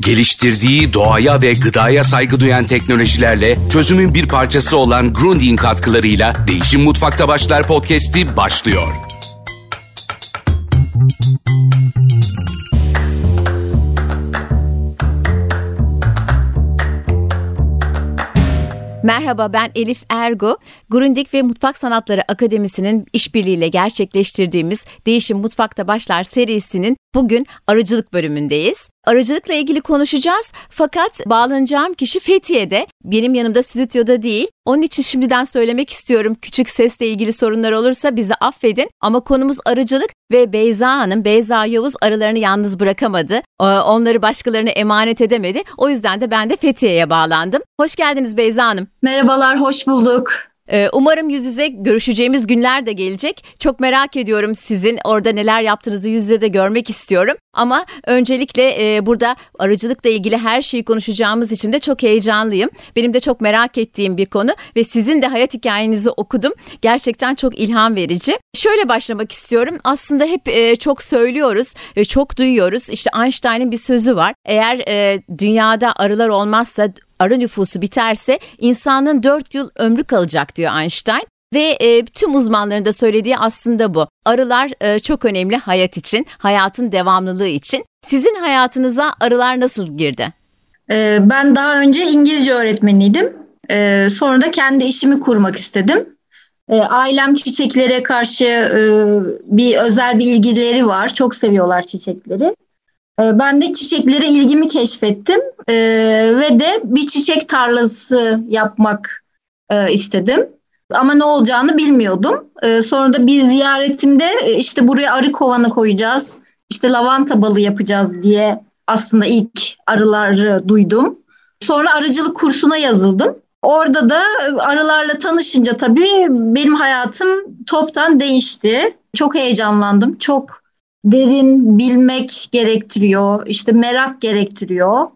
Geliştirdiği doğaya ve gıdaya saygı duyan teknolojilerle çözümün bir parçası olan Grundy'in katkılarıyla Değişim Mutfakta Başlar podcast'i başlıyor. Merhaba ben Elif Ergo. Grundig ve Mutfak Sanatları Akademisi'nin işbirliğiyle gerçekleştirdiğimiz Değişim Mutfakta Başlar serisinin bugün arıcılık bölümündeyiz. Arıcılıkla ilgili konuşacağız fakat bağlanacağım kişi Fethiye'de. Benim yanımda stüdyoda değil. Onun için şimdiden söylemek istiyorum. Küçük sesle ilgili sorunlar olursa bizi affedin. Ama konumuz arıcılık ve Beyza Hanım, Beyza Yavuz arılarını yalnız bırakamadı. Ee, onları başkalarına emanet edemedi. O yüzden de ben de Fethiye'ye bağlandım. Hoş geldiniz Beyza Hanım. Merhabalar, hoş bulduk. Ee, umarım yüz yüze görüşeceğimiz günler de gelecek. Çok merak ediyorum sizin orada neler yaptığınızı yüz yüze de görmek istiyorum. Ama öncelikle e, burada arıcılıkla ilgili her şeyi konuşacağımız için de çok heyecanlıyım. Benim de çok merak ettiğim bir konu ve sizin de hayat hikayenizi okudum. Gerçekten çok ilham verici. Şöyle başlamak istiyorum. Aslında hep e, çok söylüyoruz, e, çok duyuyoruz. İşte Einstein'ın bir sözü var. Eğer dünyada arılar olmazsa arı nüfusu biterse insanın 4 yıl ömrü kalacak diyor Einstein. Ve e, tüm uzmanların da söylediği aslında bu. Arılar e, çok önemli hayat için, hayatın devamlılığı için. Sizin hayatınıza arılar nasıl girdi? Ee, ben daha önce İngilizce öğretmeniydim. Ee, sonra da kendi işimi kurmak istedim. Ee, ailem çiçeklere karşı e, bir özel bir ilgileri var. Çok seviyorlar çiçekleri. Ee, ben de çiçeklere ilgimi keşfettim ee, ve de bir çiçek tarlası yapmak e, istedim. Ama ne olacağını bilmiyordum. Ee, sonra da bir ziyaretimde e, işte buraya arı kovanı koyacağız, işte lavanta balı yapacağız diye aslında ilk arıları duydum. Sonra arıcılık kursuna yazıldım. Orada da arılarla tanışınca tabii benim hayatım toptan değişti. Çok heyecanlandım, çok derin bilmek gerektiriyor, işte merak gerektiriyor.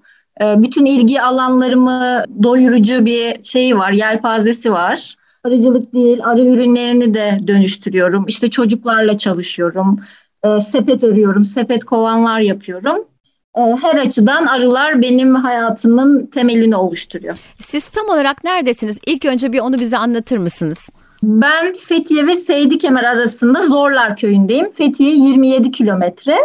Ee, bütün ilgi alanlarımı doyurucu bir şey var, yelpazesi var. Arıcılık değil, arı ürünlerini de dönüştürüyorum. İşte çocuklarla çalışıyorum, ee, sepet örüyorum, sepet kovanlar yapıyorum. Ee, her açıdan arılar benim hayatımın temelini oluşturuyor. Siz tam olarak neredesiniz? İlk önce bir onu bize anlatır mısınız? Ben Fethiye ve Seydi Kemer arasında Zorlar köyündeyim. Fethiye 27 kilometre.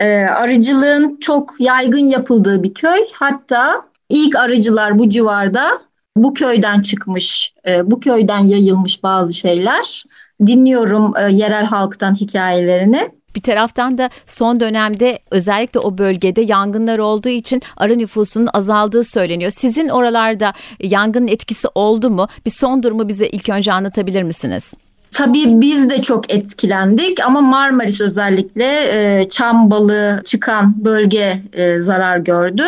Ee, arıcılığın çok yaygın yapıldığı bir köy. Hatta ilk arıcılar bu civarda bu köyden çıkmış, e, bu köyden yayılmış bazı şeyler. Dinliyorum e, yerel halktan hikayelerini. Bir taraftan da son dönemde özellikle o bölgede yangınlar olduğu için arı nüfusunun azaldığı söyleniyor. Sizin oralarda yangının etkisi oldu mu? Bir son durumu bize ilk önce anlatabilir misiniz? Tabii biz de çok etkilendik ama Marmaris özellikle e, çam balığı çıkan bölge e, zarar gördü.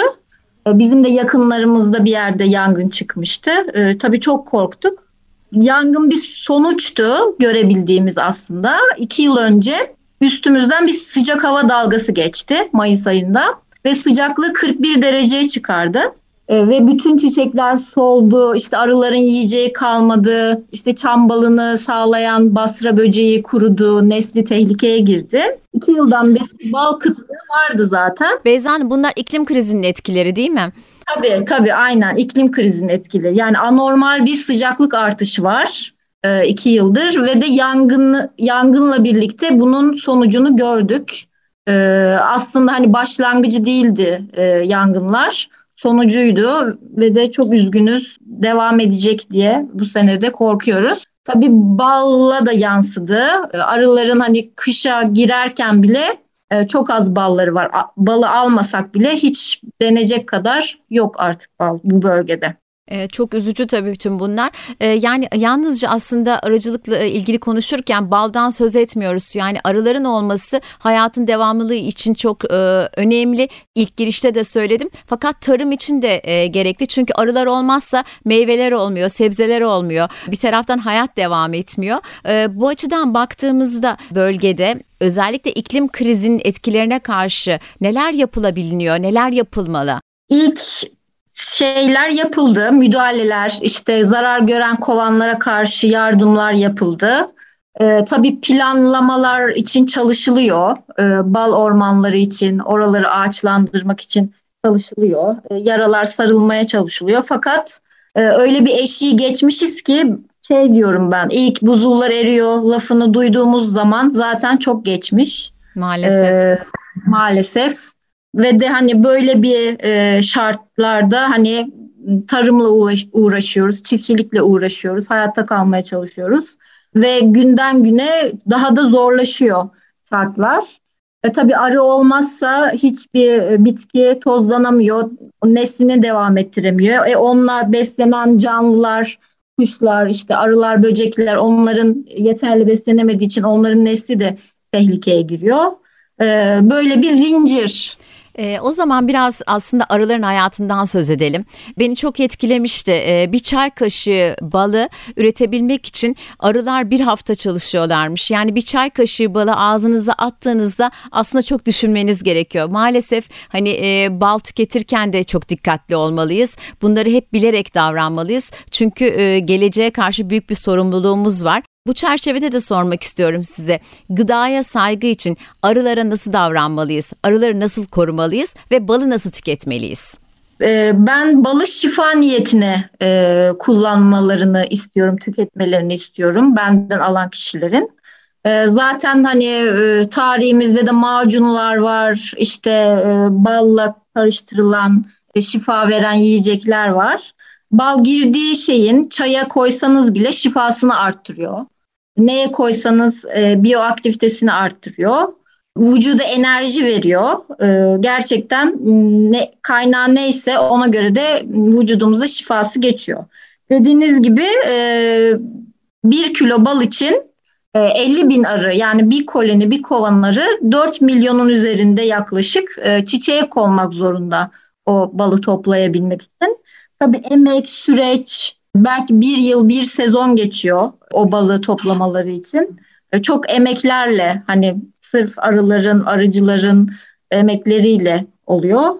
E, bizim de yakınlarımızda bir yerde yangın çıkmıştı. E, tabii çok korktuk. Yangın bir sonuçtu görebildiğimiz aslında. İki yıl önce üstümüzden bir sıcak hava dalgası geçti Mayıs ayında ve sıcaklığı 41 dereceye çıkardı. E, ve bütün çiçekler soldu, işte arıların yiyeceği kalmadı, işte çam balını sağlayan basra böceği kurudu, nesli tehlikeye girdi. İki yıldan beri bal kıtlığı vardı zaten. Beyza Hanım bunlar iklim krizinin etkileri değil mi? Tabii tabii aynen iklim krizinin etkileri. Yani anormal bir sıcaklık artışı var e, iki yıldır ve de yangın yangınla birlikte bunun sonucunu gördük. E, aslında hani başlangıcı değildi e, yangınlar sonucuydu ve de çok üzgünüz devam edecek diye bu senede korkuyoruz. Tabii balla da yansıdı. Arıların hani kışa girerken bile çok az balları var. Balı almasak bile hiç denecek kadar yok artık bal bu bölgede. Ee, çok üzücü tabii bütün bunlar. Ee, yani yalnızca aslında arıcılıkla ilgili konuşurken baldan söz etmiyoruz. Yani arıların olması hayatın devamlılığı için çok e, önemli. İlk girişte de söyledim. Fakat tarım için de e, gerekli. Çünkü arılar olmazsa meyveler olmuyor, sebzeler olmuyor. Bir taraftan hayat devam etmiyor. E, bu açıdan baktığımızda bölgede özellikle iklim krizinin etkilerine karşı neler yapılabiliyor, neler yapılmalı? İlk şeyler yapıldı. Müdahaleler, işte zarar gören kovanlara karşı yardımlar yapıldı. Ee, tabii planlamalar için çalışılıyor. Ee, bal ormanları için, oraları ağaçlandırmak için çalışılıyor. E, yaralar sarılmaya çalışılıyor. Fakat e, öyle bir eşiği geçmişiz ki şey diyorum ben ilk buzullar eriyor lafını duyduğumuz zaman zaten çok geçmiş. Maalesef. E, maalesef ve de hani böyle bir e, şartlarda hani tarımla uğraşıyoruz, çiftçilikle uğraşıyoruz, hayatta kalmaya çalışıyoruz ve günden güne daha da zorlaşıyor şartlar. E, tabii arı olmazsa hiçbir e, bitki tozlanamıyor, neslini devam ettiremiyor. E, onunla beslenen canlılar, kuşlar, işte arılar, böcekler onların yeterli beslenemediği için onların nesli de tehlikeye giriyor. E, böyle bir zincir. E, o zaman biraz aslında arıların hayatından söz edelim. Beni çok etkilemişti. E, bir çay kaşığı balı üretebilmek için arılar bir hafta çalışıyorlarmış. Yani bir çay kaşığı balı ağzınıza attığınızda aslında çok düşünmeniz gerekiyor. Maalesef hani e, bal tüketirken de çok dikkatli olmalıyız. Bunları hep bilerek davranmalıyız. Çünkü e, geleceğe karşı büyük bir sorumluluğumuz var. Bu çerçevede de sormak istiyorum size. Gıdaya saygı için arılara nasıl davranmalıyız? Arıları nasıl korumalıyız ve balı nasıl tüketmeliyiz? Ee, ben balı şifa niyetine e, kullanmalarını istiyorum, tüketmelerini istiyorum benden alan kişilerin. E, zaten hani e, tarihimizde de macunlar var, işte e, balla karıştırılan, şifa veren yiyecekler var. Bal girdiği şeyin çaya koysanız bile şifasını arttırıyor neye koysanız e, biyoaktivitesini arttırıyor. Vücuda enerji veriyor. E, gerçekten ne, kaynağı neyse ona göre de vücudumuza şifası geçiyor. Dediğiniz gibi e, bir kilo bal için e, 50 bin arı yani bir koloni bir kovan arı 4 milyonun üzerinde yaklaşık e, çiçeğe konmak zorunda o balı toplayabilmek için. Tabii emek, süreç, belki bir yıl bir sezon geçiyor o balığı toplamaları için. E, çok emeklerle hani sırf arıların, arıcıların emekleriyle oluyor.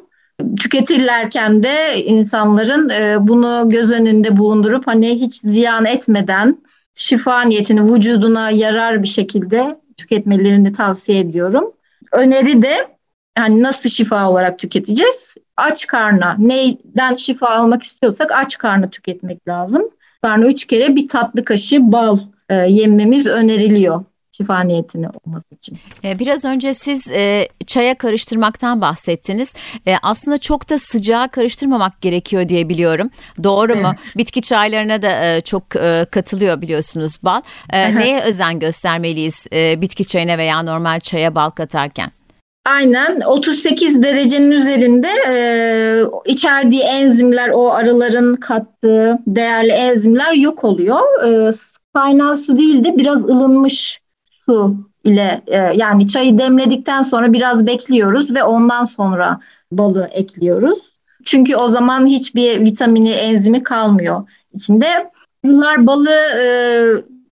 Tüketirlerken de insanların e, bunu göz önünde bulundurup hani hiç ziyan etmeden şifa niyetini vücuduna yarar bir şekilde tüketmelerini tavsiye ediyorum. Öneri de hani nasıl şifa olarak tüketeceğiz? Aç karna. Neyden şifa almak istiyorsak aç karna tüketmek lazım. Karna üç kere bir tatlı kaşığı bal e, yememiz öneriliyor şifa niyetine olması için. E, biraz önce siz e, çaya karıştırmaktan bahsettiniz. E, aslında çok da sıcağa karıştırmamak gerekiyor diye biliyorum. Doğru evet. mu? Bitki çaylarına da e, çok e, katılıyor biliyorsunuz bal. E, neye özen göstermeliyiz e, bitki çayına veya normal çaya bal katarken? Aynen 38 derecenin üzerinde e, içerdiği enzimler o arıların kattığı değerli enzimler yok oluyor. E, kaynar su değil de biraz ılınmış su ile e, yani çayı demledikten sonra biraz bekliyoruz ve ondan sonra balı ekliyoruz. Çünkü o zaman hiçbir vitamini enzimi kalmıyor içinde. Bunlar balı e,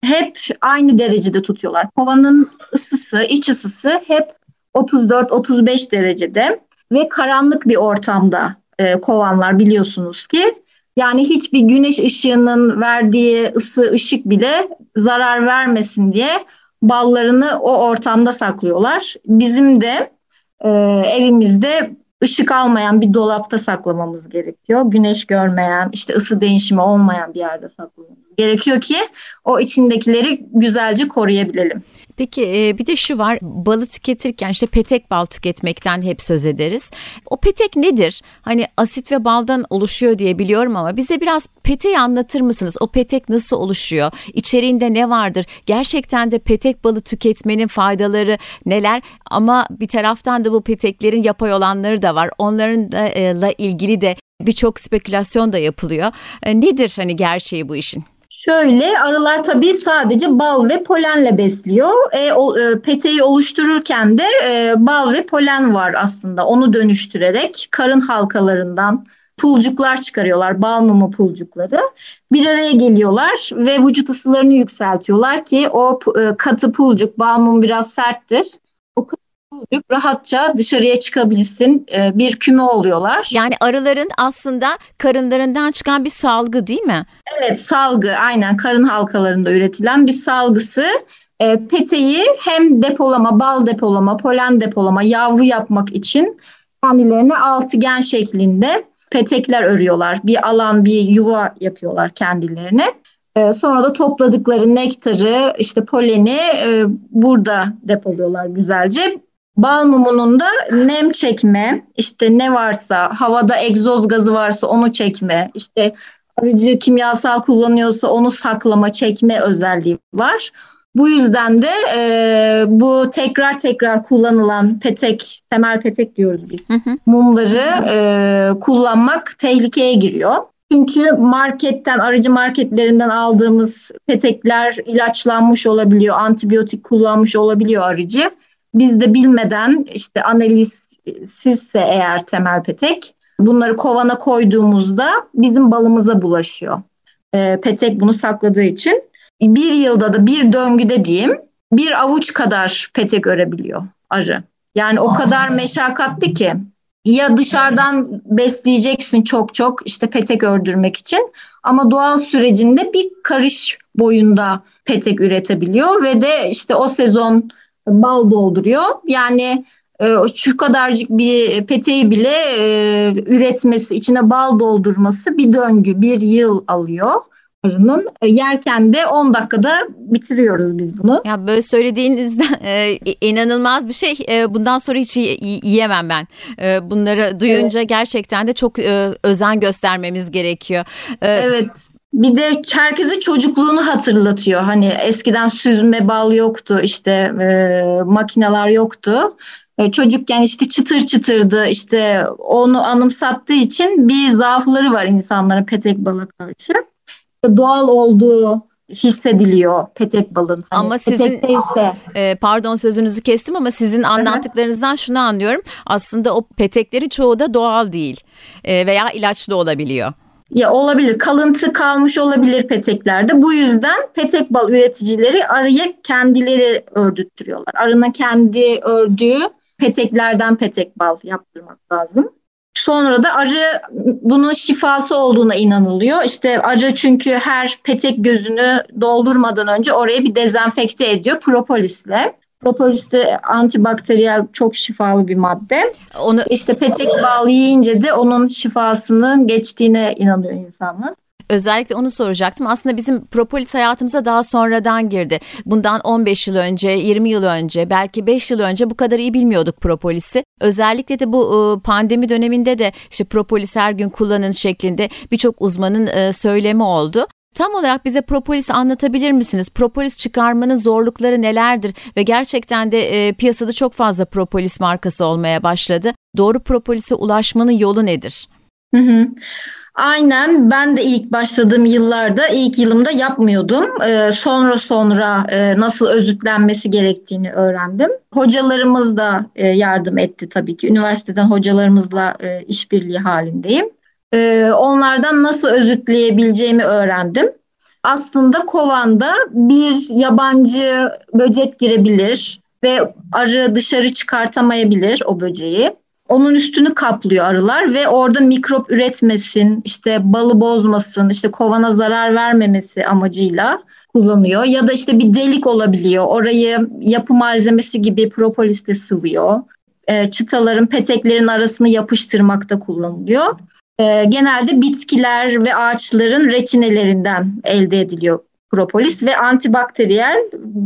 hep aynı derecede tutuyorlar. Kovanın ısısı, iç ısısı hep 34-35 derecede ve karanlık bir ortamda e, kovanlar biliyorsunuz ki. Yani hiçbir güneş ışığının verdiği ısı ışık bile zarar vermesin diye ballarını o ortamda saklıyorlar. Bizim de e, evimizde ışık almayan bir dolapta saklamamız gerekiyor. Güneş görmeyen, işte ısı değişimi olmayan bir yerde saklamamız gerekiyor ki o içindekileri güzelce koruyabilelim. Peki e, bir de şu var balı tüketirken işte petek bal tüketmekten hep söz ederiz. O petek nedir? Hani asit ve baldan oluşuyor diye biliyorum ama bize biraz peteği anlatır mısınız? O petek nasıl oluşuyor? İçeriğinde ne vardır? Gerçekten de petek balı tüketmenin faydaları neler? Ama bir taraftan da bu peteklerin yapay olanları da var. Onlarla ilgili de birçok spekülasyon da yapılıyor. E, nedir hani gerçeği bu işin? Şöyle arılar tabii sadece bal ve polenle besliyor. E, o, e, peteği oluştururken de e, bal ve polen var aslında. Onu dönüştürerek karın halkalarından pulcuklar çıkarıyorlar. Bal mumu pulcukları. Bir araya geliyorlar ve vücut ısılarını yükseltiyorlar ki o e, katı pulcuk bal mum biraz serttir. Çocuk rahatça dışarıya çıkabilsin e, bir küme oluyorlar. Yani arıların aslında karınlarından çıkan bir salgı değil mi? Evet salgı aynen karın halkalarında üretilen bir salgısı. E, peteği hem depolama, bal depolama, polen depolama, yavru yapmak için kendilerine altıgen şeklinde petekler örüyorlar. Bir alan, bir yuva yapıyorlar kendilerine. E, sonra da topladıkları nektarı, işte poleni e, burada depoluyorlar güzelce. Bal mumunun da nem çekme, işte ne varsa, havada egzoz gazı varsa onu çekme, işte arıcı kimyasal kullanıyorsa onu saklama, çekme özelliği var. Bu yüzden de e, bu tekrar tekrar kullanılan petek, temel petek diyoruz biz. Hı hı. Mumları e, kullanmak tehlikeye giriyor. Çünkü marketten, aracı marketlerinden aldığımız petekler ilaçlanmış olabiliyor, antibiyotik kullanmış olabiliyor arıcı. Biz de bilmeden işte analizsizse eğer temel petek bunları kovana koyduğumuzda bizim balımıza bulaşıyor. E, petek bunu sakladığı için bir yılda da bir döngüde diyeyim bir avuç kadar petek örebiliyor arı. Yani o kadar meşakkatli ki ya dışarıdan besleyeceksin çok çok işte petek ördürmek için ama doğal sürecinde bir karış boyunda petek üretebiliyor ve de işte o sezon bal dolduruyor. Yani e, şu kadarcık bir peteği bile e, üretmesi, içine bal doldurması bir döngü, bir yıl alıyor arının. E, yerken de 10 dakikada bitiriyoruz biz bunu. Ya böyle söylediğinizden e, inanılmaz bir şey. E, bundan sonra hiç yiyemem ben. E, bunları duyunca evet. gerçekten de çok e, özen göstermemiz gerekiyor. E, evet. Bir de herkese çocukluğunu hatırlatıyor. Hani eskiden süzme bal yoktu, işte e, makineler yoktu. E, çocukken işte çıtır çıtırdı, işte onu anımsattığı için bir zaafları var insanların petek bala karşı doğal olduğu hissediliyor petek balın. Hani ama sizin e, pardon sözünüzü kestim ama sizin anlattıklarınızdan şunu anlıyorum. Aslında o peteklerin çoğu da doğal değil e, veya ilaçlı olabiliyor. Ya olabilir. Kalıntı kalmış olabilir peteklerde. Bu yüzden petek bal üreticileri arıya kendileri ördüttürüyorlar. Arının kendi ördüğü peteklerden petek bal yaptırmak lazım. Sonra da arı bunun şifası olduğuna inanılıyor. İşte arı çünkü her petek gözünü doldurmadan önce oraya bir dezenfekte ediyor propolisle. Propolis de antibakteriyel çok şifalı bir madde. Onu işte petek bal yiyince de onun şifasının geçtiğine inanıyor insanlar. Özellikle onu soracaktım. Aslında bizim propolis hayatımıza daha sonradan girdi. Bundan 15 yıl önce, 20 yıl önce, belki 5 yıl önce bu kadar iyi bilmiyorduk propolisi. Özellikle de bu ıı, pandemi döneminde de işte propolis her gün kullanın şeklinde birçok uzmanın ıı, söylemi oldu. Tam olarak bize propolis anlatabilir misiniz? Propolis çıkarmanın zorlukları nelerdir? Ve gerçekten de e, piyasada çok fazla propolis markası olmaya başladı. Doğru propolise ulaşmanın yolu nedir? Hı hı. Aynen ben de ilk başladığım yıllarda ilk yılımda yapmıyordum. Ee, sonra sonra e, nasıl özütlenmesi gerektiğini öğrendim. Hocalarımız da e, yardım etti tabii ki. Üniversiteden hocalarımızla e, işbirliği halindeyim. E, onlardan nasıl özütleyebileceğimi öğrendim. Aslında kovanda bir yabancı böcek girebilir ve arı dışarı çıkartamayabilir o böceği onun üstünü kaplıyor arılar ve orada mikrop üretmesin, işte balı bozmasın, işte kovana zarar vermemesi amacıyla kullanıyor. Ya da işte bir delik olabiliyor. Orayı yapı malzemesi gibi propolisle sıvıyor. E, çıtaların, peteklerin arasını yapıştırmakta kullanılıyor. E, genelde bitkiler ve ağaçların reçinelerinden elde ediliyor propolis ve antibakteriyel.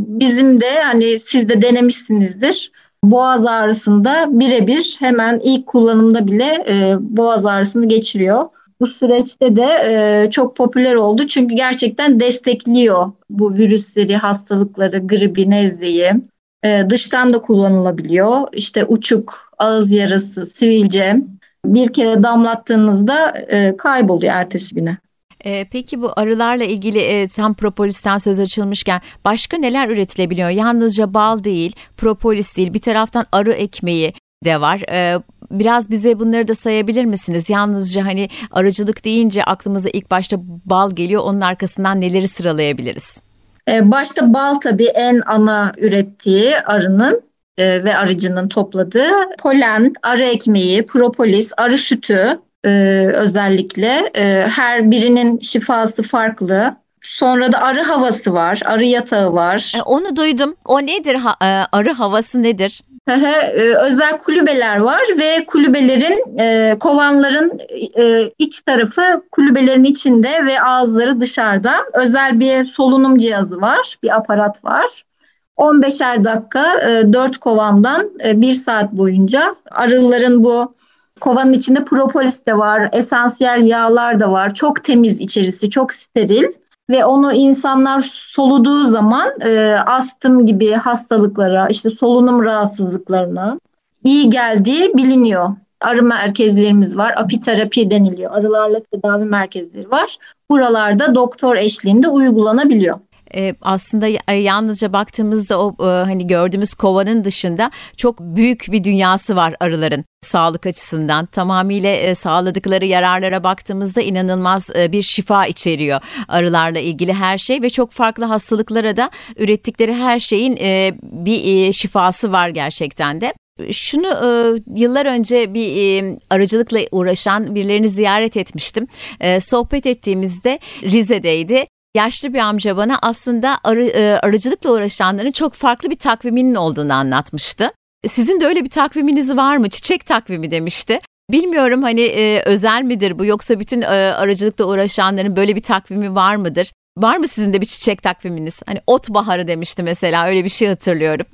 Bizim de hani siz de denemişsinizdir boğaz ağrısında birebir hemen ilk kullanımda bile e, boğaz ağrısını geçiriyor. Bu süreçte de e, çok popüler oldu çünkü gerçekten destekliyor bu virüsleri, hastalıkları, gribi, nezleyi. E, dıştan da kullanılabiliyor. İşte uçuk, ağız yarası, sivilce bir kere damlattığınızda e, kayboluyor ertesi güne. E, peki bu arılarla ilgili e, tam propolisten söz açılmışken başka neler üretilebiliyor? Yalnızca bal değil, propolis değil, bir taraftan arı ekmeği de var. E, biraz bize bunları da sayabilir misiniz? Yalnızca hani arıcılık deyince aklımıza ilk başta bal geliyor. Onun arkasından neleri sıralayabiliriz? E, başta bal tabii en ana ürettiği arının e, ve arıcının topladığı polen, arı ekmeği, propolis, arı sütü, e, özellikle. E, her birinin şifası farklı. Sonra da arı havası var, arı yatağı var. E, onu duydum. O nedir? Ha, e, arı havası nedir? e, özel kulübeler var ve kulübelerin e, kovanların e, iç tarafı kulübelerin içinde ve ağızları dışarıda. Özel bir solunum cihazı var, bir aparat var. 15'er dakika e, 4 kovandan e, 1 saat boyunca arıların bu kovanın içinde propolis de var, esansiyel yağlar da var. Çok temiz içerisi, çok steril ve onu insanlar soluduğu zaman e, astım gibi hastalıklara, işte solunum rahatsızlıklarına iyi geldiği biliniyor. Arı merkezlerimiz var. Apiterapi deniliyor. Arılarla tedavi merkezleri var. Buralarda doktor eşliğinde uygulanabiliyor e, aslında yalnızca baktığımızda o e, hani gördüğümüz kovanın dışında çok büyük bir dünyası var arıların sağlık açısından. Tamamıyla e, sağladıkları yararlara baktığımızda inanılmaz e, bir şifa içeriyor arılarla ilgili her şey ve çok farklı hastalıklara da ürettikleri her şeyin e, bir e, şifası var gerçekten de. Şunu e, yıllar önce bir e, arıcılıkla uğraşan birilerini ziyaret etmiştim. E, sohbet ettiğimizde Rize'deydi yaşlı bir amca bana aslında arı, e, arıcılıkla uğraşanların çok farklı bir takviminin olduğunu anlatmıştı. Sizin de öyle bir takviminiz var mı? Çiçek takvimi demişti. Bilmiyorum hani e, özel midir bu yoksa bütün e, arıcılıkla uğraşanların böyle bir takvimi var mıdır? Var mı sizin de bir çiçek takviminiz? Hani ot baharı demişti mesela öyle bir şey hatırlıyorum.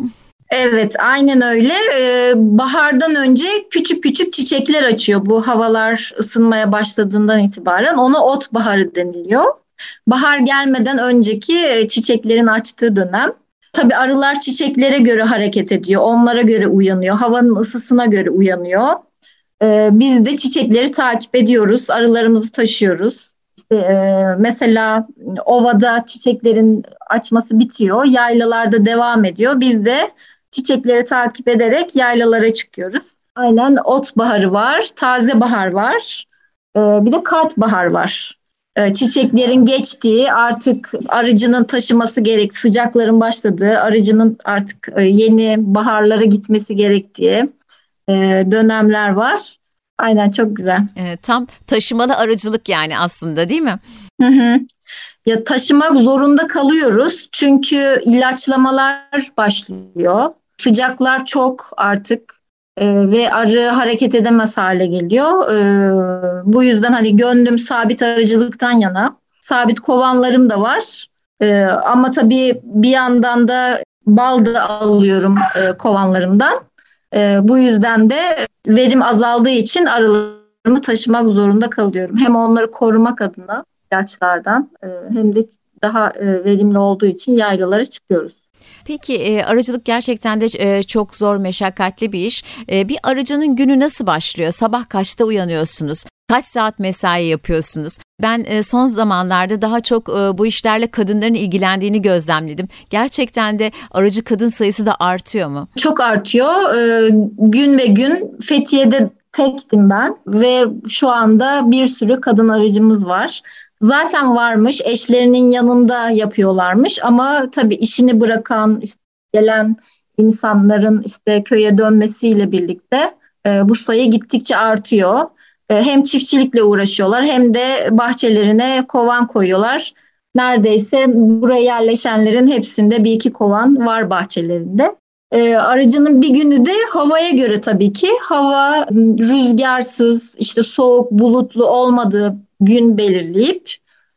Evet aynen öyle. Ee, bahardan önce küçük küçük çiçekler açıyor. Bu havalar ısınmaya başladığından itibaren ona ot baharı deniliyor. Bahar gelmeden önceki e, çiçeklerin açtığı dönem. Tabii arılar çiçeklere göre hareket ediyor. Onlara göre uyanıyor. Havanın ısısına göre uyanıyor. Ee, biz de çiçekleri takip ediyoruz. Arılarımızı taşıyoruz. İşte, e, mesela ovada çiçeklerin açması bitiyor. Yaylalarda devam ediyor. Biz de çiçekleri takip ederek yaylalara çıkıyoruz. Aynen ot baharı var, taze bahar var. Ee, bir de kart bahar var. Ee, çiçeklerin geçtiği artık arıcının taşıması gerek sıcakların başladığı arıcının artık e, yeni baharlara gitmesi gerektiği e, dönemler var. Aynen çok güzel. E, tam taşımalı arıcılık yani aslında değil mi? Hı hı. Ya taşımak zorunda kalıyoruz çünkü ilaçlamalar başlıyor. Sıcaklar çok artık e, ve arı hareket edemez hale geliyor. E, bu yüzden hani gönlüm sabit arıcılıktan yana. Sabit kovanlarım da var. E, ama tabii bir yandan da bal da alıyorum e, kovanlarımdan. Bu yüzden de verim azaldığı için arılarımı taşımak zorunda kalıyorum. Hem onları korumak adına ilaçlardan e, hem de daha e, verimli olduğu için yaylalara çıkıyoruz. Peki e, arıcılık gerçekten de e, çok zor, meşakkatli bir iş. E, bir arıcının günü nasıl başlıyor? Sabah kaçta uyanıyorsunuz? Kaç saat mesai yapıyorsunuz? Ben e, son zamanlarda daha çok e, bu işlerle kadınların ilgilendiğini gözlemledim. Gerçekten de arıcı kadın sayısı da artıyor mu? Çok artıyor. E, gün ve gün Fethiye'de tektim ben ve şu anda bir sürü kadın arıcımız var zaten varmış, eşlerinin yanında yapıyorlarmış ama tabii işini bırakan, işte gelen insanların işte köye dönmesiyle birlikte e, bu sayı gittikçe artıyor. E, hem çiftçilikle uğraşıyorlar hem de bahçelerine kovan koyuyorlar. Neredeyse buraya yerleşenlerin hepsinde bir iki kovan var bahçelerinde. E, aracının bir günü de havaya göre tabii ki hava rüzgarsız işte soğuk bulutlu olmadığı gün belirleyip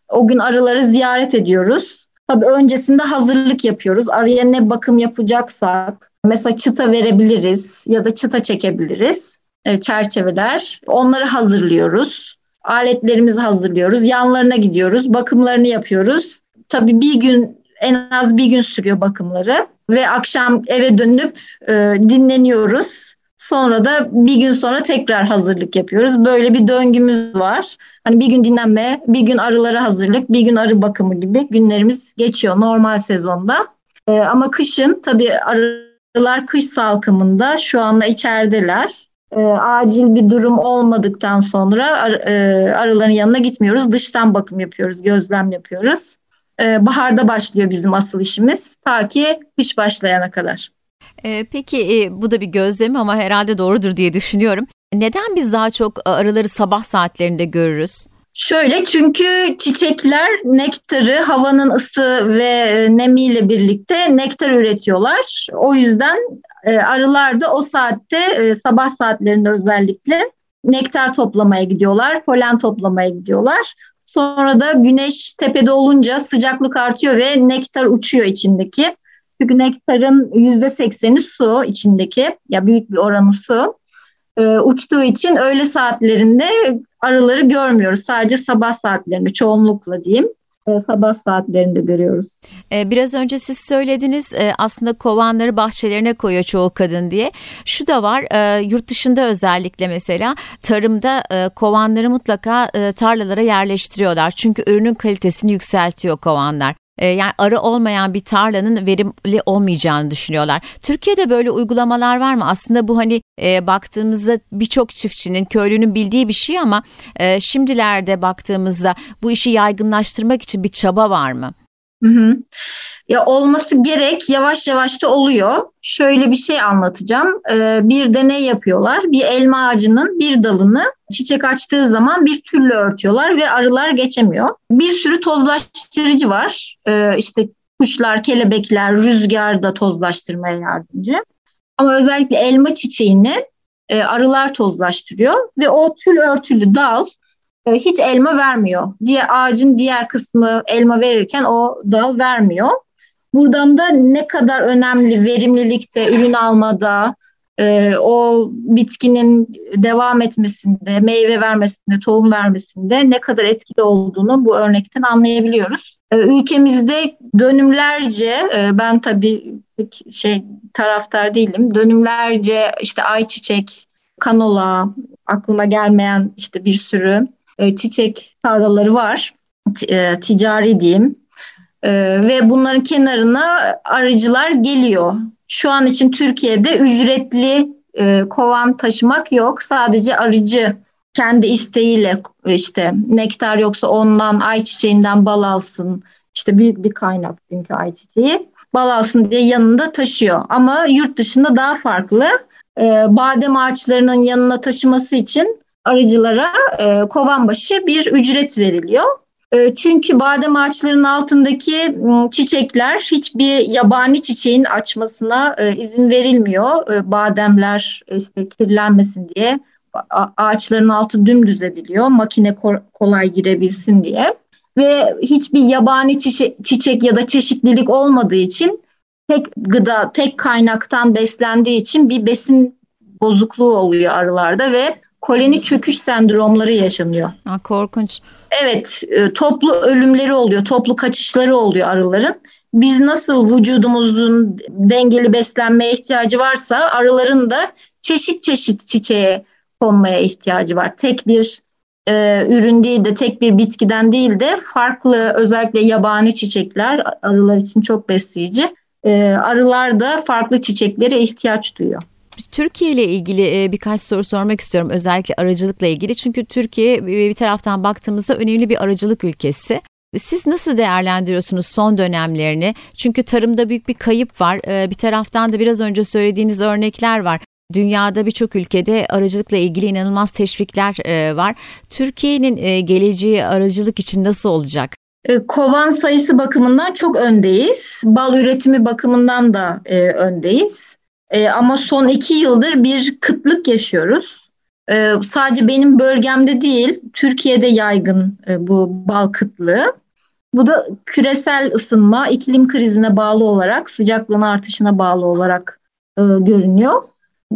o gün arıları ziyaret ediyoruz. Tabii öncesinde hazırlık yapıyoruz. Arıya ne bakım yapacaksak mesela çıta verebiliriz ya da çıta çekebiliriz. E, çerçeveler. Onları hazırlıyoruz. Aletlerimizi hazırlıyoruz. Yanlarına gidiyoruz. Bakımlarını yapıyoruz. Tabii bir gün en az bir gün sürüyor bakımları ve akşam eve dönüp e, dinleniyoruz. Sonra da bir gün sonra tekrar hazırlık yapıyoruz. Böyle bir döngümüz var. Hani bir gün dinlenme, bir gün arılara hazırlık, bir gün arı bakımı gibi günlerimiz geçiyor normal sezonda. Ee, ama kışın tabii arılar kış salkımında şu anda içerideler. Ee, acil bir durum olmadıktan sonra ar, e, arıların yanına gitmiyoruz. Dıştan bakım yapıyoruz, gözlem yapıyoruz. Ee, baharda başlıyor bizim asıl işimiz ta ki kış başlayana kadar. Ee, peki e, bu da bir gözlem ama herhalde doğrudur diye düşünüyorum. Neden biz daha çok e, arıları sabah saatlerinde görürüz? Şöyle çünkü çiçekler nektarı havanın ısı ve e, nemiyle birlikte nektar üretiyorlar. O yüzden arılar da o saatte sabah saatlerinde özellikle nektar toplamaya gidiyorlar, polen toplamaya gidiyorlar. Sonra da güneş tepede olunca sıcaklık artıyor ve nektar uçuyor içindeki. Çünkü nektarın %80'i su içindeki ya büyük bir oranı su. Ee, uçtuğu için öğle saatlerinde arıları görmüyoruz. Sadece sabah saatlerinde çoğunlukla diyeyim sabah saatlerinde görüyoruz. Ee, biraz önce siz söylediniz e, aslında kovanları bahçelerine koyuyor çoğu kadın diye. Şu da var e, yurt dışında özellikle mesela tarımda kovanları mutlaka tarlalara yerleştiriyorlar. Çünkü ürünün kalitesini yükseltiyor kovanlar. Ee, yani arı olmayan bir tarlanın verimli olmayacağını düşünüyorlar. Türkiye'de böyle uygulamalar var mı? Aslında bu hani e, baktığımızda birçok çiftçinin, köylünün bildiği bir şey ama e, şimdilerde baktığımızda bu işi yaygınlaştırmak için bir çaba var mı? Hı hı. Ya olması gerek yavaş yavaş da oluyor. Şöyle bir şey anlatacağım. Ee, bir deney yapıyorlar. Bir elma ağacının bir dalını çiçek açtığı zaman bir türlü örtüyorlar ve arılar geçemiyor. Bir sürü tozlaştırıcı var. Ee, işte kuşlar, kelebekler, rüzgar da tozlaştırmaya yardımcı. Ama özellikle elma çiçeğini e, arılar tozlaştırıyor ve o tül örtülü dal hiç elma vermiyor. Diye ağacın diğer kısmı elma verirken o dal vermiyor. Buradan da ne kadar önemli verimlilikte, ürün almada, e, o bitkinin devam etmesinde, meyve vermesinde, tohum vermesinde ne kadar etkili olduğunu bu örnekten anlayabiliyoruz. E, ülkemizde dönümlerce, e, ben tabii şey taraftar değilim, dönümlerce işte ayçiçek, kanola, aklıma gelmeyen işte bir sürü e, çiçek tarlaları var. E, ticari diyeyim. E, ve bunların kenarına arıcılar geliyor. Şu an için Türkiye'de ücretli kovan taşımak yok. Sadece arıcı kendi isteğiyle işte nektar yoksa ondan ayçiçeğinden bal alsın. İşte büyük bir kaynak çünkü ayçiçeği. Bal alsın diye yanında taşıyor. Ama yurt dışında daha farklı. Badem ağaçlarının yanına taşıması için arıcılara e, kovan başı bir ücret veriliyor. E, çünkü badem ağaçlarının altındaki çiçekler hiçbir yabani çiçeğin açmasına e, izin verilmiyor. E, bademler işte kirlenmesin diye ağaçların altı dümdüz ediliyor. Makine kolay girebilsin diye. Ve hiçbir yabani çiçek, ya da çeşitlilik olmadığı için tek gıda, tek kaynaktan beslendiği için bir besin bozukluğu oluyor arılarda ve koloni çöküş sendromları yaşanıyor. Ha, korkunç. Evet, e, toplu ölümleri oluyor, toplu kaçışları oluyor arıların. Biz nasıl vücudumuzun dengeli beslenmeye ihtiyacı varsa arıların da çeşit çeşit çiçeğe konmaya ihtiyacı var. Tek bir e, ürün değil de tek bir bitkiden değil de farklı özellikle yabani çiçekler arılar için çok besleyici. E, arılar da farklı çiçeklere ihtiyaç duyuyor. Türkiye ile ilgili e, birkaç soru sormak istiyorum özellikle aracılıkla ilgili. Çünkü Türkiye e, bir taraftan baktığımızda önemli bir aracılık ülkesi. Siz nasıl değerlendiriyorsunuz son dönemlerini? Çünkü tarımda büyük bir kayıp var. E, bir taraftan da biraz önce söylediğiniz örnekler var. Dünyada birçok ülkede aracılıkla ilgili inanılmaz teşvikler var. Türkiye'nin geleceği aracılık için nasıl olacak? Kovan sayısı bakımından çok öndeyiz. Bal üretimi bakımından da öndeyiz. E, ama son iki yıldır bir kıtlık yaşıyoruz. E, sadece benim bölgemde değil, Türkiye'de yaygın e, bu bal kıtlığı. Bu da küresel ısınma, iklim krizine bağlı olarak, sıcaklığın artışına bağlı olarak e, görünüyor.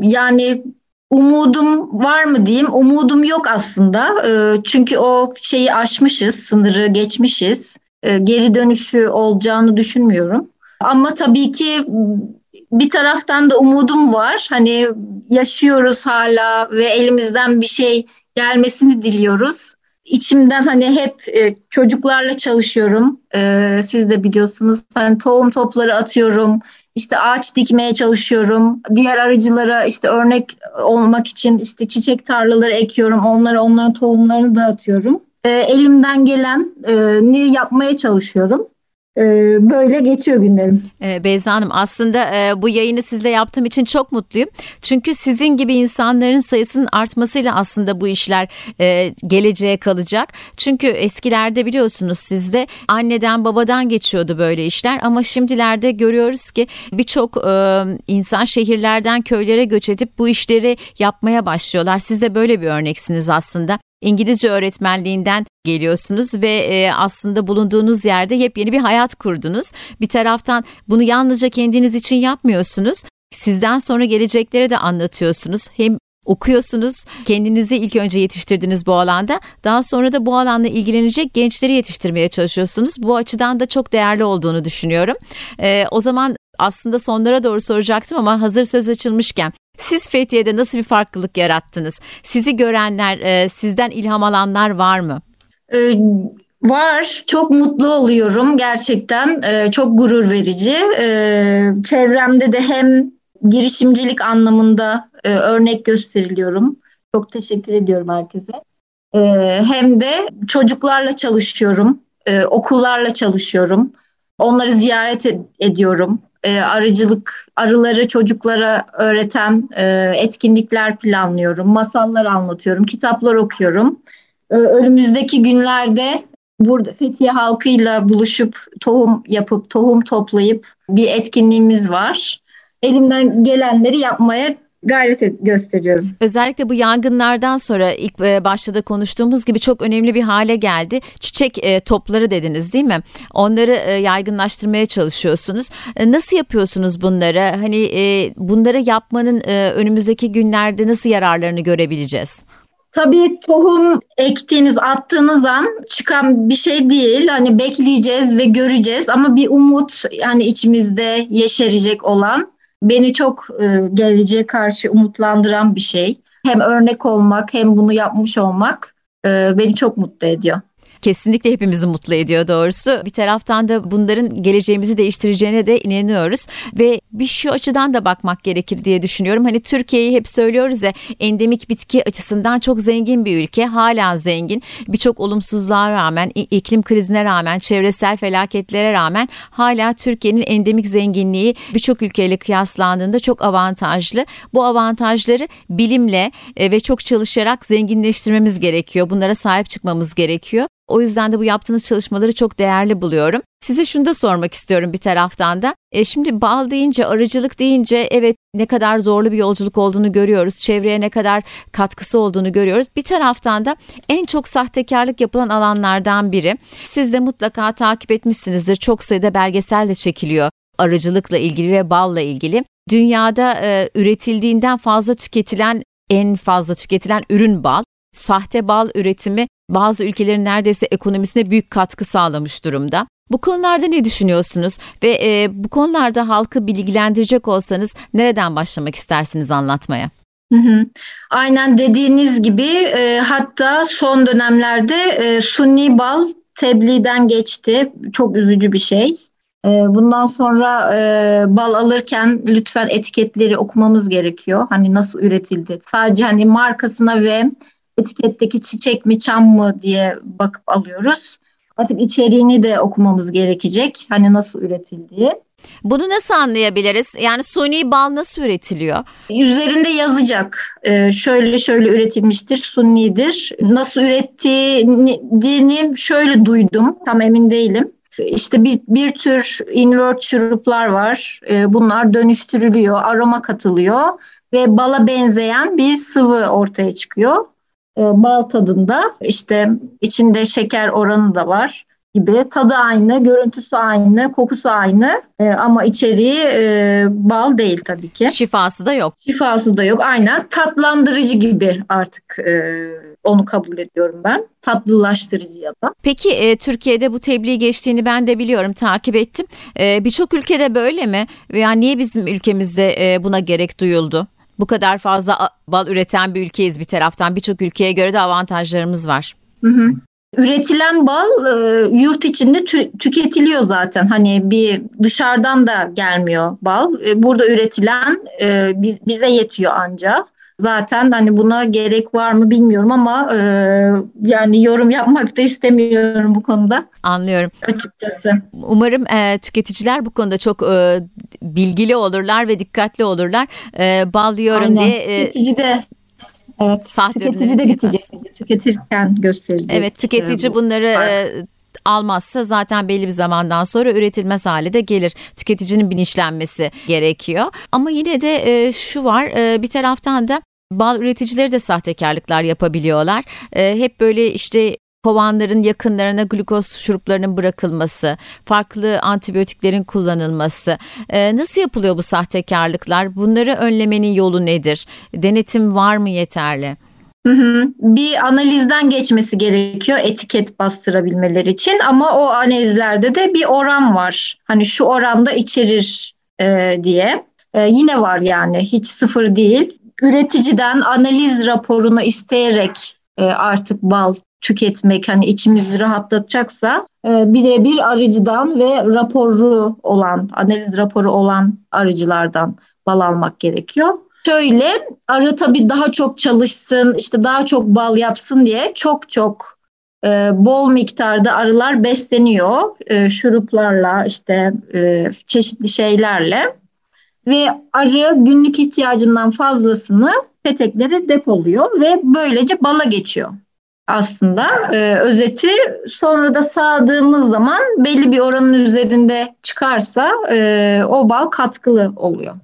Yani umudum var mı diyeyim, umudum yok aslında. E, çünkü o şeyi aşmışız, sınırı geçmişiz. E, geri dönüşü olacağını düşünmüyorum. Ama tabii ki bir taraftan da umudum var. Hani yaşıyoruz hala ve elimizden bir şey gelmesini diliyoruz. İçimden hani hep e, çocuklarla çalışıyorum. E, siz de biliyorsunuz. Hani tohum topları atıyorum. İşte ağaç dikmeye çalışıyorum. Diğer arıcılara işte örnek olmak için işte çiçek tarlaları ekiyorum. Onlara onların tohumlarını dağıtıyorum. E, elimden gelen e, yapmaya çalışıyorum. Böyle geçiyor günlerim. Ee, Beyza Hanım aslında e, bu yayını sizle yaptığım için çok mutluyum. Çünkü sizin gibi insanların sayısının artmasıyla aslında bu işler e, geleceğe kalacak. Çünkü eskilerde biliyorsunuz sizde anneden babadan geçiyordu böyle işler ama şimdilerde görüyoruz ki birçok e, insan şehirlerden köylere göç edip bu işleri yapmaya başlıyorlar. Siz de böyle bir örneksiniz aslında. İngilizce öğretmenliğinden geliyorsunuz ve e, aslında bulunduğunuz yerde yepyeni bir hayat kurdunuz. Bir taraftan bunu yalnızca kendiniz için yapmıyorsunuz. Sizden sonra geleceklere de anlatıyorsunuz. Hem okuyorsunuz. Kendinizi ilk önce yetiştirdiniz bu alanda. Daha sonra da bu alanla ilgilenecek gençleri yetiştirmeye çalışıyorsunuz. Bu açıdan da çok değerli olduğunu düşünüyorum. Ee, o zaman aslında sonlara doğru soracaktım ama hazır söz açılmışken siz Fethiye'de nasıl bir farklılık yarattınız? Sizi görenler, e, sizden ilham alanlar var mı? Ee, var. Çok mutlu oluyorum gerçekten. Ee, çok gurur verici. Ee, çevremde de hem girişimcilik anlamında e, örnek gösteriliyorum. Çok teşekkür ediyorum herkese. Ee, hem de çocuklarla çalışıyorum. Ee, okullarla çalışıyorum. Onları ziyaret ed- ediyorum e, arıcılık, arıları çocuklara öğreten e, etkinlikler planlıyorum, masallar anlatıyorum, kitaplar okuyorum. E, önümüzdeki günlerde burada Fethiye halkıyla buluşup tohum yapıp tohum toplayıp bir etkinliğimiz var. Elimden gelenleri yapmaya gayret gösteriyorum. Özellikle bu yangınlardan sonra ilk e, başta da konuştuğumuz gibi çok önemli bir hale geldi. Çiçek e, topları dediniz değil mi? Onları e, yaygınlaştırmaya çalışıyorsunuz. Nasıl yapıyorsunuz bunları? Hani bunları yapmanın önümüzdeki günlerde nasıl yararlarını görebileceğiz? Tabii tohum ektiğiniz, attığınız an çıkan bir şey değil. Hani bekleyeceğiz ve göreceğiz ama bir umut yani içimizde yeşerecek olan beni çok e, geleceğe karşı umutlandıran bir şey. Hem örnek olmak hem bunu yapmış olmak e, beni çok mutlu ediyor kesinlikle hepimizi mutlu ediyor doğrusu. Bir taraftan da bunların geleceğimizi değiştireceğine de inanıyoruz ve bir şu açıdan da bakmak gerekir diye düşünüyorum. Hani Türkiye'yi hep söylüyoruz ya endemik bitki açısından çok zengin bir ülke. Hala zengin. Birçok olumsuzluğa rağmen, iklim krizine rağmen, çevresel felaketlere rağmen hala Türkiye'nin endemik zenginliği birçok ülkeyle kıyaslandığında çok avantajlı. Bu avantajları bilimle e, ve çok çalışarak zenginleştirmemiz gerekiyor. Bunlara sahip çıkmamız gerekiyor. O yüzden de bu yaptığınız çalışmaları çok değerli buluyorum. Size şunu da sormak istiyorum bir taraftan da. E şimdi bal deyince, arıcılık deyince evet ne kadar zorlu bir yolculuk olduğunu görüyoruz. Çevreye ne kadar katkısı olduğunu görüyoruz. Bir taraftan da en çok sahtekarlık yapılan alanlardan biri. Siz de mutlaka takip etmişsinizdir. Çok sayıda belgesel de çekiliyor arıcılıkla ilgili ve balla ilgili. Dünyada e, üretildiğinden fazla tüketilen en fazla tüketilen ürün bal. Sahte bal üretimi bazı ülkelerin neredeyse ekonomisine büyük katkı sağlamış durumda. Bu konularda ne düşünüyorsunuz ve e, bu konularda halkı bilgilendirecek olsanız nereden başlamak istersiniz anlatmaya? Hı hı. Aynen dediğiniz gibi e, hatta son dönemlerde e, sunni bal tebliğden geçti. Çok üzücü bir şey. E, bundan sonra e, bal alırken lütfen etiketleri okumamız gerekiyor. Hani nasıl üretildi. Sadece hani markasına ve etiketteki çiçek mi çam mı diye bakıp alıyoruz. Artık içeriğini de okumamız gerekecek. Hani nasıl üretildiği. Bunu nasıl anlayabiliriz? Yani suni bal nasıl üretiliyor? Üzerinde yazacak. Ee, şöyle şöyle üretilmiştir, sunidir. Nasıl ürettiğini şöyle duydum. Tam emin değilim. İşte bir, bir tür invert şuruplar var. Ee, bunlar dönüştürülüyor, aroma katılıyor ve bala benzeyen bir sıvı ortaya çıkıyor. E, bal tadında işte içinde şeker oranı da var gibi tadı aynı, görüntüsü aynı, kokusu aynı e, ama içeriği e, bal değil tabii ki. Şifası da yok. Şifası da yok aynen tatlandırıcı gibi artık e, onu kabul ediyorum ben. Tatlılaştırıcı ya da. Peki e, Türkiye'de bu tebliğ geçtiğini ben de biliyorum, takip ettim. E, Birçok ülkede böyle mi? Veya niye bizim ülkemizde e, buna gerek duyuldu? Bu kadar fazla bal üreten bir ülkeyiz bir taraftan. Birçok ülkeye göre de avantajlarımız var. Hı hı. Üretilen bal e, yurt içinde tü- tüketiliyor zaten. Hani bir dışarıdan da gelmiyor bal. E, burada üretilen e, biz, bize yetiyor anca. Zaten hani buna gerek var mı bilmiyorum ama e, yani yorum yapmak da istemiyorum bu konuda. Anlıyorum. Açıkçası. Umarım e, tüketiciler bu konuda çok e, bilgili olurlar ve dikkatli olurlar. E, bal yiyorum Aynen. diye. E, Tüketici de Evet. Sahte tüketici de bitecek. Tüketirken gösterecek. Evet tüketici bu- bunları e, almazsa zaten belli bir zamandan sonra üretilmez hale de gelir. Tüketicinin bilinçlenmesi gerekiyor. Ama yine de e, şu var e, bir taraftan da bal üreticileri de sahtekarlıklar yapabiliyorlar. E, hep böyle işte kovanların yakınlarına glukoz şuruplarının bırakılması, farklı antibiyotiklerin kullanılması. E, nasıl yapılıyor bu sahtekarlıklar? Bunları önlemenin yolu nedir? Denetim var mı yeterli? Bir analizden geçmesi gerekiyor etiket bastırabilmeleri için ama o analizlerde de bir oran var. Hani şu oranda içerir e, diye. E, yine var yani hiç sıfır değil. Üreticiden analiz raporunu isteyerek e, artık bal tüketmek hani içimizi rahatlatacaksa e, birebir arıcıdan ve raporu olan analiz raporu olan arıcılardan bal almak gerekiyor. Şöyle arı tabii daha çok çalışsın işte daha çok bal yapsın diye çok çok e, bol miktarda arılar besleniyor e, şuruplarla işte e, çeşitli şeylerle ve arı günlük ihtiyacından fazlasını peteklere depoluyor ve böylece bala geçiyor aslında e, özeti sonra da sağdığımız zaman belli bir oranın üzerinde çıkarsa e, o bal katkılı oluyor.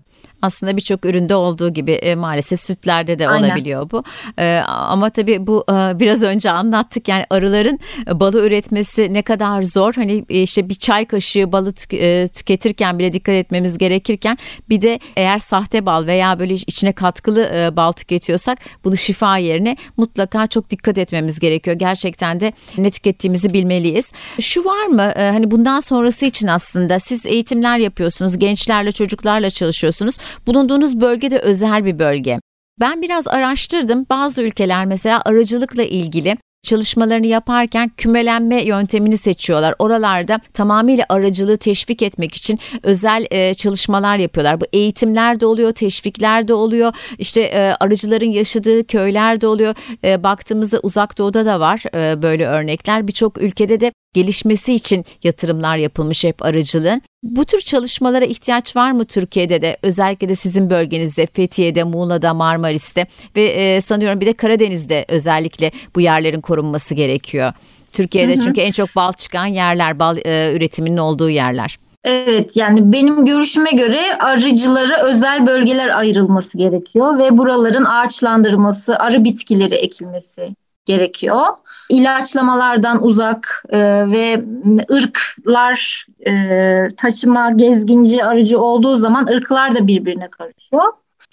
Aslında birçok üründe olduğu gibi e, maalesef sütlerde de Aynen. olabiliyor bu. E, ama tabii bu e, biraz önce anlattık yani arıların balı üretmesi ne kadar zor. Hani e, işte bir çay kaşığı balı tük- e, tüketirken bile dikkat etmemiz gerekirken bir de eğer sahte bal veya böyle içine katkılı e, bal tüketiyorsak bunu şifa yerine mutlaka çok dikkat etmemiz gerekiyor. Gerçekten de ne tükettiğimizi bilmeliyiz. Şu var mı e, hani bundan sonrası için aslında siz eğitimler yapıyorsunuz, gençlerle çocuklarla çalışıyorsunuz. Bulunduğunuz bölge de özel bir bölge. Ben biraz araştırdım. Bazı ülkeler mesela arıcılıkla ilgili çalışmalarını yaparken kümelenme yöntemini seçiyorlar. Oralarda tamamıyla aracılığı teşvik etmek için özel e, çalışmalar yapıyorlar. Bu eğitimler de oluyor, teşvikler de oluyor. İşte e, arıcıların yaşadığı köyler de oluyor. E, baktığımızda uzak doğuda da var e, böyle örnekler. Birçok ülkede de gelişmesi için yatırımlar yapılmış hep arıcılığın. Bu tür çalışmalara ihtiyaç var mı Türkiye'de de? Özellikle de sizin bölgenizde, Fethiye'de, Muğla'da, Marmaris'te ve e, sanıyorum bir de Karadeniz'de özellikle bu yerlerin korunması gerekiyor. Türkiye'de Hı hı. çünkü en çok bal çıkan yerler, bal e, üretiminin olduğu yerler. Evet yani benim görüşüme göre arıcılara özel bölgeler ayrılması gerekiyor ve buraların ağaçlandırılması, arı bitkileri ekilmesi gerekiyor. İlaçlamalardan uzak e, ve ırklar e, taşıma, gezginci, arıcı olduğu zaman ırklar da birbirine karışıyor.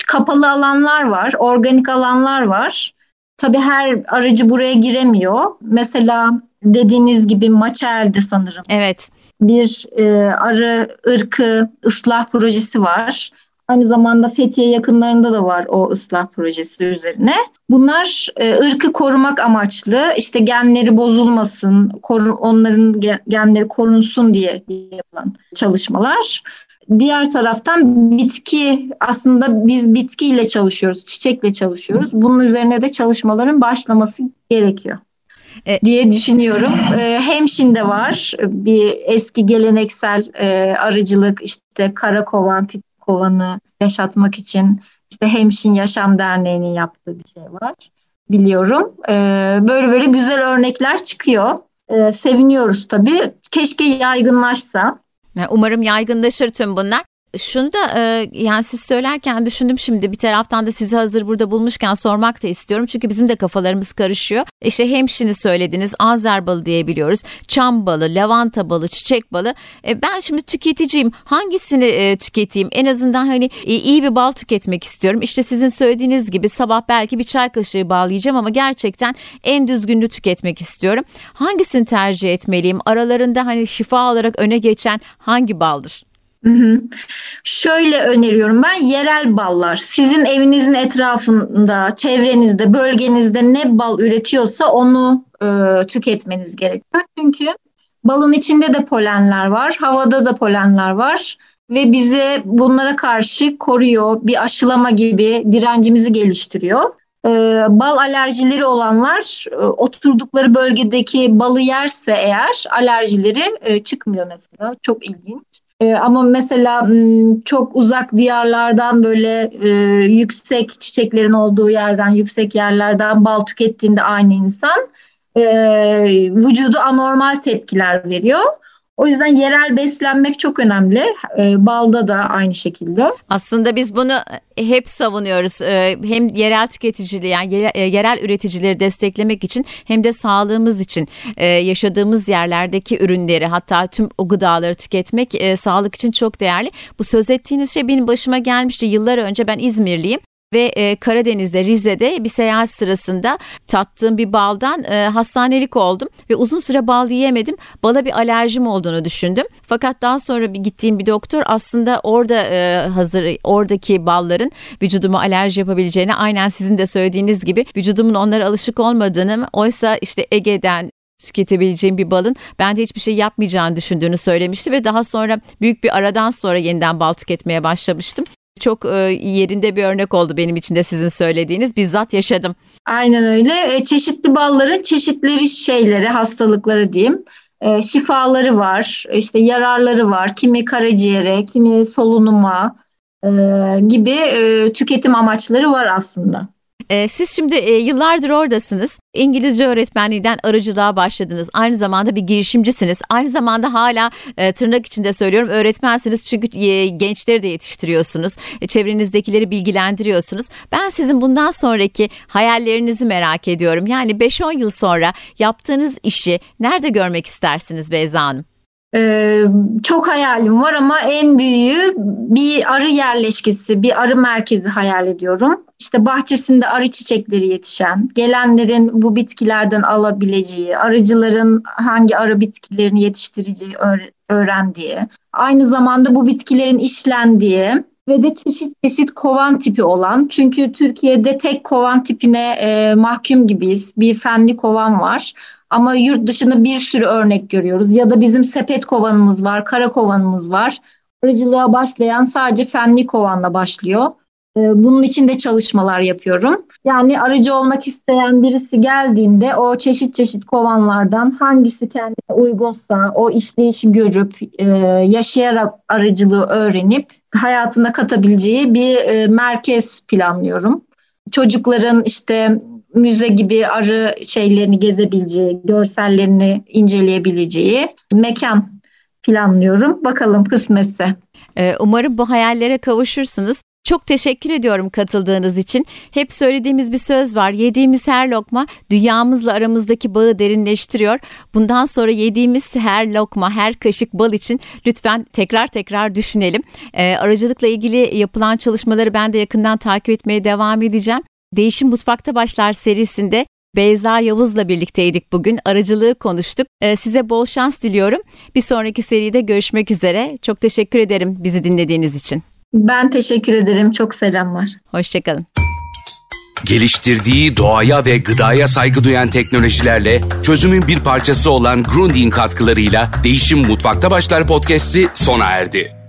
Kapalı alanlar var, organik alanlar var. Tabii her arıcı buraya giremiyor. Mesela dediğiniz gibi Maçel'de sanırım Evet. bir e, arı ırkı ıslah projesi var. Aynı zamanda Fethiye yakınlarında da var o ıslah projesi üzerine. Bunlar e, ırkı korumak amaçlı işte genleri bozulmasın, koru, onların ge- genleri korunsun diye yapılan çalışmalar. Diğer taraftan bitki aslında biz bitkiyle çalışıyoruz, çiçekle çalışıyoruz. Bunun üzerine de çalışmaların başlaması gerekiyor E- diye düşünüyorum. E, Hemşin'de var bir eski geleneksel e, arıcılık işte kara kovan, küçük kovanı yaşatmak için işte Hemşin Yaşam Derneği'nin yaptığı bir şey var. Biliyorum. E, böyle böyle güzel örnekler çıkıyor. E, seviniyoruz tabii. Keşke yaygınlaşsa. Umarım yaygınlaşır tüm bunlar. Şunu da e, yani siz söylerken düşündüm şimdi bir taraftan da sizi hazır burada bulmuşken sormak da istiyorum. Çünkü bizim de kafalarımız karışıyor. İşte hemşini söylediniz, Azer balı diyebiliyoruz. Çam balı, lavanta balı, çiçek balı. E, ben şimdi tüketiciyim. Hangisini e, tüketeyim? En azından hani e, iyi bir bal tüketmek istiyorum. İşte sizin söylediğiniz gibi sabah belki bir çay kaşığı bal yiyeceğim ama gerçekten en düzgününü tüketmek istiyorum. Hangisini tercih etmeliyim? Aralarında hani şifa olarak öne geçen hangi baldır? Şöyle öneriyorum ben yerel ballar. Sizin evinizin etrafında, çevrenizde, bölgenizde ne bal üretiyorsa onu e, tüketmeniz gerekiyor. Çünkü balın içinde de polenler var, havada da polenler var. ve bizi bunlara karşı koruyor. Bir aşılama gibi direncimizi geliştiriyor. Ee, bal alerjileri olanlar e, oturdukları bölgedeki balı yerse eğer alerjileri e, çıkmıyor mesela. Çok ilginç. E, ama mesela çok uzak diyarlardan böyle yüksek çiçeklerin olduğu yerden, yüksek yerlerden bal tükettiğinde aynı insan vücudu anormal tepkiler veriyor. O yüzden yerel beslenmek çok önemli. E, balda da aynı şekilde. Aslında biz bunu hep savunuyoruz. E, hem yerel tüketiciliği yani yerel, e, yerel üreticileri desteklemek için hem de sağlığımız için e, yaşadığımız yerlerdeki ürünleri hatta tüm o gıdaları tüketmek e, sağlık için çok değerli. Bu söz ettiğiniz şey benim başıma gelmişti yıllar önce. Ben İzmirliyim ve e, Karadeniz'de Rize'de bir seyahat sırasında tattığım bir baldan e, hastanelik oldum ve uzun süre bal yiyemedim. Bala bir alerjim olduğunu düşündüm. Fakat daha sonra bir gittiğim bir doktor aslında orada e, hazır oradaki balların vücuduma alerji yapabileceğini aynen sizin de söylediğiniz gibi vücudumun onlara alışık olmadığını oysa işte Ege'den tüketebileceğim bir balın bende hiçbir şey yapmayacağını düşündüğünü söylemişti ve daha sonra büyük bir aradan sonra yeniden bal tüketmeye başlamıştım çok e, yerinde bir örnek oldu benim için de sizin söylediğiniz. Bizzat yaşadım. Aynen öyle. E, çeşitli balların çeşitleri şeyleri, hastalıkları diyeyim. E, şifaları var, işte yararları var. Kimi karaciğere, kimi solunuma gibi tüketim amaçları var aslında. E, siz şimdi e, yıllardır oradasınız. İngilizce öğretmenliğinden arıcılığa başladınız. Aynı zamanda bir girişimcisiniz. Aynı zamanda hala e, tırnak içinde söylüyorum öğretmensiniz çünkü e, gençleri de yetiştiriyorsunuz. E, çevrenizdekileri bilgilendiriyorsunuz. Ben sizin bundan sonraki hayallerinizi merak ediyorum. Yani 5-10 yıl sonra yaptığınız işi nerede görmek istersiniz Beyza Hanım? Ee, çok hayalim var ama en büyüğü bir arı yerleşkesi, bir arı merkezi hayal ediyorum. İşte bahçesinde arı çiçekleri yetişen, gelenlerin bu bitkilerden alabileceği, arıcıların hangi arı bitkilerini yetiştireceği öğrendiği, aynı zamanda bu bitkilerin işlendiği ve de çeşit çeşit kovan tipi olan. Çünkü Türkiye'de tek kovan tipine e, mahkum gibiyiz. Bir fenli kovan var. Ama yurt dışında bir sürü örnek görüyoruz. Ya da bizim sepet kovanımız var, kara kovanımız var. Arıcılığa başlayan sadece fenli kovanla başlıyor. Ee, bunun için de çalışmalar yapıyorum. Yani arıcı olmak isteyen birisi geldiğinde o çeşit çeşit kovanlardan hangisi kendine uygunsa o işleyişi görüp e, yaşayarak arıcılığı öğrenip hayatına katabileceği bir e, merkez planlıyorum. Çocukların işte müze gibi arı şeylerini gezebileceği, görsellerini inceleyebileceği mekan planlıyorum. Bakalım kısmetse. Ee, umarım bu hayallere kavuşursunuz. Çok teşekkür ediyorum katıldığınız için. Hep söylediğimiz bir söz var. Yediğimiz her lokma dünyamızla aramızdaki bağı derinleştiriyor. Bundan sonra yediğimiz her lokma, her kaşık bal için lütfen tekrar tekrar düşünelim. Ee, aracılıkla ilgili yapılan çalışmaları ben de yakından takip etmeye devam edeceğim. Değişim Mutfakta Başlar serisinde Beyza Yavuz'la birlikteydik bugün. Aracılığı konuştuk. Ee, size bol şans diliyorum. Bir sonraki seride görüşmek üzere. Çok teşekkür ederim bizi dinlediğiniz için. Ben teşekkür ederim. Çok selamlar. Hoşçakalın. Geliştirdiği doğaya ve gıdaya saygı duyan teknolojilerle çözümün bir parçası olan Grundig katkılarıyla Değişim Mutfakta Başlar podcast'i sona erdi.